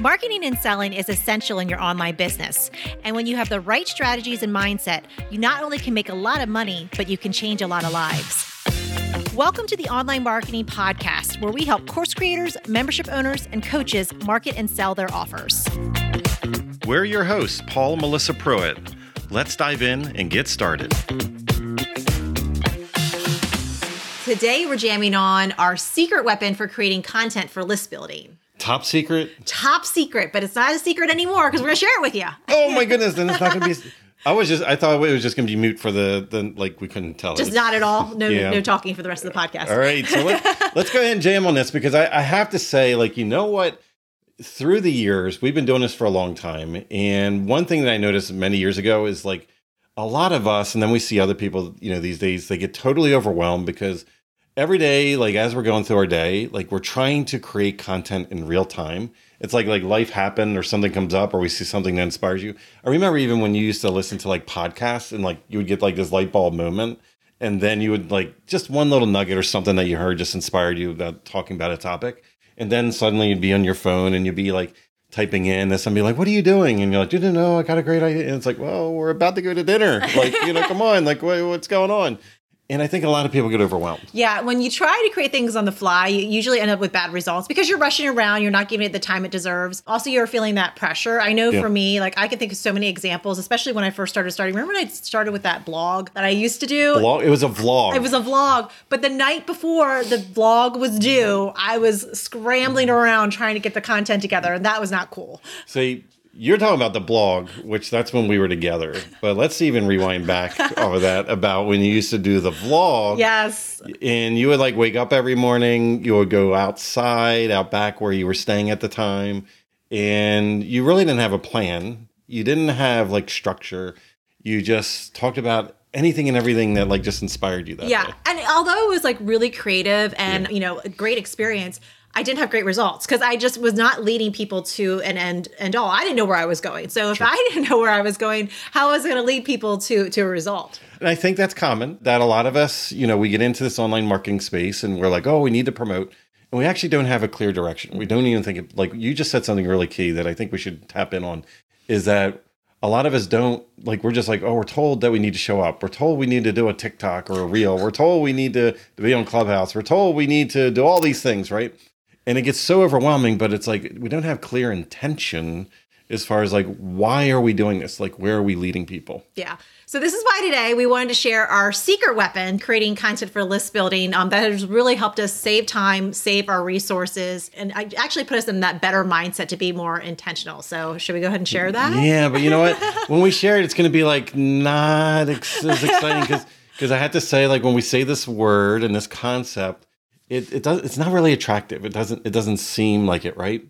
Marketing and selling is essential in your online business. And when you have the right strategies and mindset, you not only can make a lot of money, but you can change a lot of lives. Welcome to the Online Marketing Podcast, where we help course creators, membership owners, and coaches market and sell their offers. We're your hosts, Paul and Melissa Pruitt. Let's dive in and get started. Today, we're jamming on our secret weapon for creating content for list building. Top secret? Top secret, but it's not a secret anymore because we're going to share it with you. Oh my goodness, then it's not to be. I was just, I thought it was just going to be mute for the, the, like, we couldn't tell. Just not at all. No, yeah. no talking for the rest of the podcast. All right. So let, us go ahead and jam on this because I, I have to say, like, you know what? Through the years, we've been doing this for a long time. And one thing that I noticed many years ago is like a lot of us, and then we see other people, you know, these days, they get totally overwhelmed because every day, like as we're going through our day, like we're trying to create content in real time. It's like like life happened or something comes up or we see something that inspires you. I remember even when you used to listen to like podcasts and like you would get like this light bulb moment and then you would like just one little nugget or something that you heard just inspired you about talking about a topic. And then suddenly you'd be on your phone and you'd be like typing in this and be like, what are you doing? And you're like, you didn't know, I got a great idea. And it's like, well, we're about to go to dinner. Like, you know, come on, like what, what's going on? And I think a lot of people get overwhelmed. Yeah, when you try to create things on the fly, you usually end up with bad results because you're rushing around, you're not giving it the time it deserves. Also, you're feeling that pressure. I know yeah. for me, like I can think of so many examples, especially when I first started starting. Remember when I started with that blog that I used to do? Blog? It was a vlog. It was a vlog. But the night before the vlog was due, I was scrambling around trying to get the content together, and that was not cool. See, you're talking about the blog, which that's when we were together. But let's even rewind back over that about when you used to do the vlog. Yes. And you would like wake up every morning, you would go outside, out back where you were staying at the time, and you really didn't have a plan. You didn't have like structure. You just talked about anything and everything that like just inspired you that yeah day. and although it was like really creative and yeah. you know a great experience I didn't have great results because I just was not leading people to an end and all. I didn't know where I was going. So if sure. I didn't know where I was going, how was I going to lead people to to a result? And I think that's common that a lot of us, you know, we get into this online marketing space and we're like, oh, we need to promote. And we actually don't have a clear direction. We don't even think it, like you just said something really key that I think we should tap in on is that a lot of us don't like we're just like oh we're told that we need to show up we're told we need to do a tiktok or a reel we're told we need to, to be on clubhouse we're told we need to do all these things right and it gets so overwhelming but it's like we don't have clear intention as far as like why are we doing this? Like where are we leading people? Yeah. So this is why today we wanted to share our secret weapon creating content for list building um, that has really helped us save time save our resources and I actually put us in that better mindset to be more intentional. So should we go ahead and share that? Yeah but you know what? When we share it it's going to be like not ex- as exciting because because i had to say like when we say this word and this concept it, it does it's not really attractive. It doesn't it doesn't seem like it, right?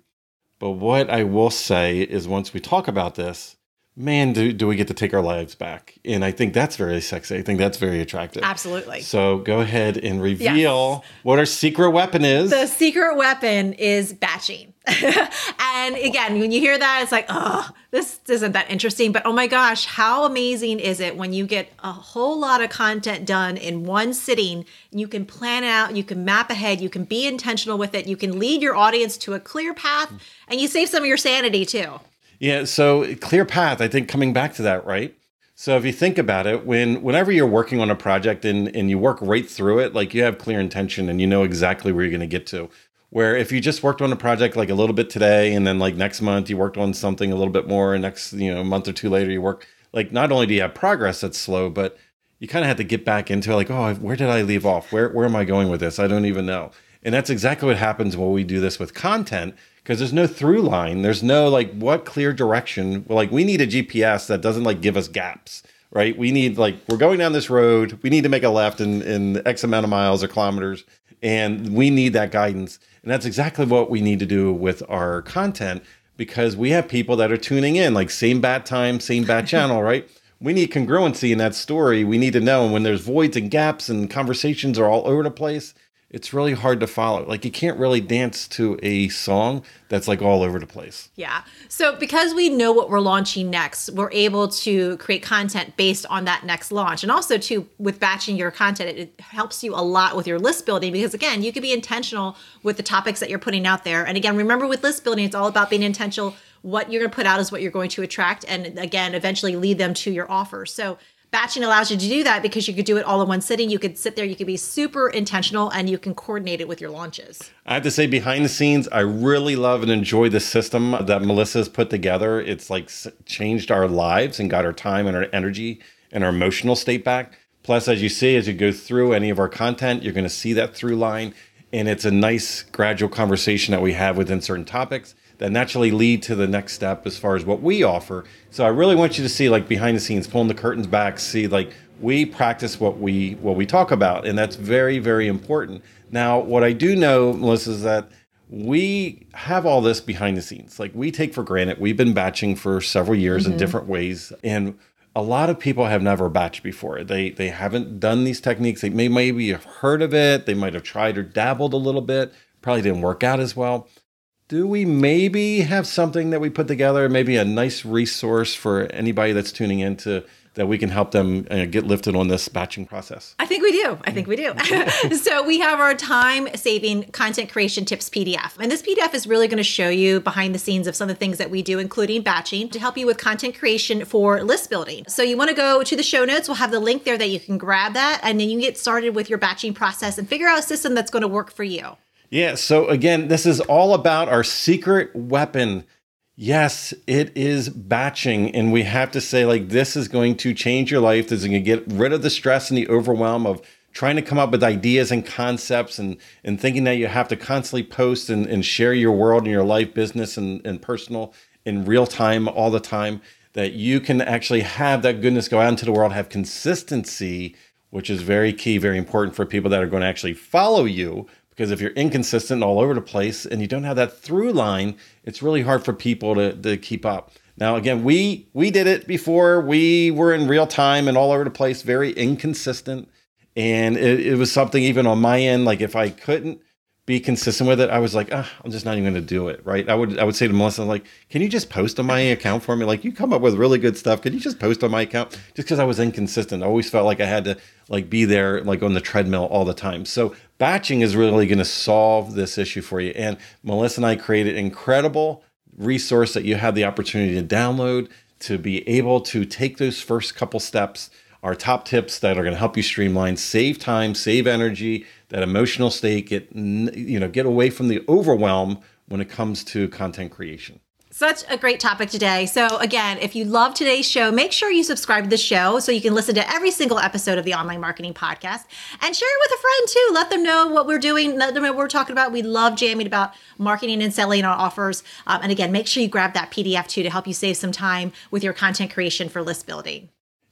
But what I will say is once we talk about this, man, do, do we get to take our lives back? And I think that's very sexy. I think that's very attractive. Absolutely. So go ahead and reveal yes. what our secret weapon is. The secret weapon is batching. and again, when you hear that, it's like, oh, this isn't that interesting. But oh my gosh, how amazing is it when you get a whole lot of content done in one sitting? And you can plan out, you can map ahead, you can be intentional with it, you can lead your audience to a clear path, and you save some of your sanity too. Yeah, so clear path, I think coming back to that, right? So if you think about it, when whenever you're working on a project and, and you work right through it, like you have clear intention and you know exactly where you're going to get to. Where if you just worked on a project like a little bit today and then like next month you worked on something a little bit more and next, you know, month or two later you work like not only do you have progress that's slow, but you kind of have to get back into like, oh, where did I leave off? Where where am I going with this? I don't even know. And that's exactly what happens when we do this with content because there's no through line. There's no like what clear direction. Well, like we need a GPS that doesn't like give us gaps, right? We need like we're going down this road. We need to make a left in in X amount of miles or kilometers, and we need that guidance. And that's exactly what we need to do with our content because we have people that are tuning in like same bat time, same bat channel, right? We need congruency in that story. We need to know when there's voids and gaps and conversations are all over the place it's really hard to follow. Like you can't really dance to a song that's like all over the place. Yeah. So because we know what we're launching next, we're able to create content based on that next launch. And also too with batching your content, it, it helps you a lot with your list building because again, you can be intentional with the topics that you're putting out there. And again, remember with list building, it's all about being intentional. What you're going to put out is what you're going to attract and again, eventually lead them to your offer. So Batching allows you to do that because you could do it all in one sitting. You could sit there, you could be super intentional, and you can coordinate it with your launches. I have to say, behind the scenes, I really love and enjoy the system that Melissa's put together. It's like changed our lives and got our time and our energy and our emotional state back. Plus, as you see, as you go through any of our content, you're going to see that through line. And it's a nice gradual conversation that we have within certain topics that naturally lead to the next step as far as what we offer. So I really want you to see like behind the scenes, pulling the curtains back, see like we practice what we what we talk about, and that's very very important. Now, what I do know, Melissa, is that we have all this behind the scenes. Like we take for granted. We've been batching for several years mm-hmm. in different ways, and a lot of people have never batched before. They they haven't done these techniques. They may maybe have heard of it. They might have tried or dabbled a little bit. Probably didn't work out as well do we maybe have something that we put together, maybe a nice resource for anybody that's tuning in to that we can help them uh, get lifted on this batching process? I think we do. I think we do. so we have our time saving content creation tips PDF. And this PDF is really going to show you behind the scenes of some of the things that we do, including batching, to help you with content creation for list building. So you want to go to the show notes. We'll have the link there that you can grab that and then you can get started with your batching process and figure out a system that's going to work for you. Yeah. So again, this is all about our secret weapon. Yes, it is batching. And we have to say, like, this is going to change your life. This is going to get rid of the stress and the overwhelm of trying to come up with ideas and concepts and, and thinking that you have to constantly post and, and share your world and your life, business, and, and personal in real time all the time. That you can actually have that goodness go out into the world, have consistency, which is very key, very important for people that are going to actually follow you because if you're inconsistent all over the place and you don't have that through line, it's really hard for people to, to keep up. Now, again, we we did it before. We were in real time and all over the place, very inconsistent. And it, it was something even on my end, like if I couldn't be consistent with it, I was like, ah, I'm just not even going to do it. Right. I would, I would say to Melissa, like, can you just post on my account for me? Like, you come up with really good stuff. Can you just post on my account? Just because I was inconsistent. I always felt like I had to like be there, like on the treadmill all the time. So batching is really going to solve this issue for you. And Melissa and I created incredible resource that you have the opportunity to download to be able to take those first couple steps our top tips that are going to help you streamline, save time, save energy, that emotional state, get you know, get away from the overwhelm when it comes to content creation. Such a great topic today. So, again, if you love today's show, make sure you subscribe to the show so you can listen to every single episode of the Online Marketing Podcast and share it with a friend too. Let them know what we're doing, let them know what we're talking about. We love jamming about marketing and selling our offers. Um, and again, make sure you grab that PDF too to help you save some time with your content creation for list building.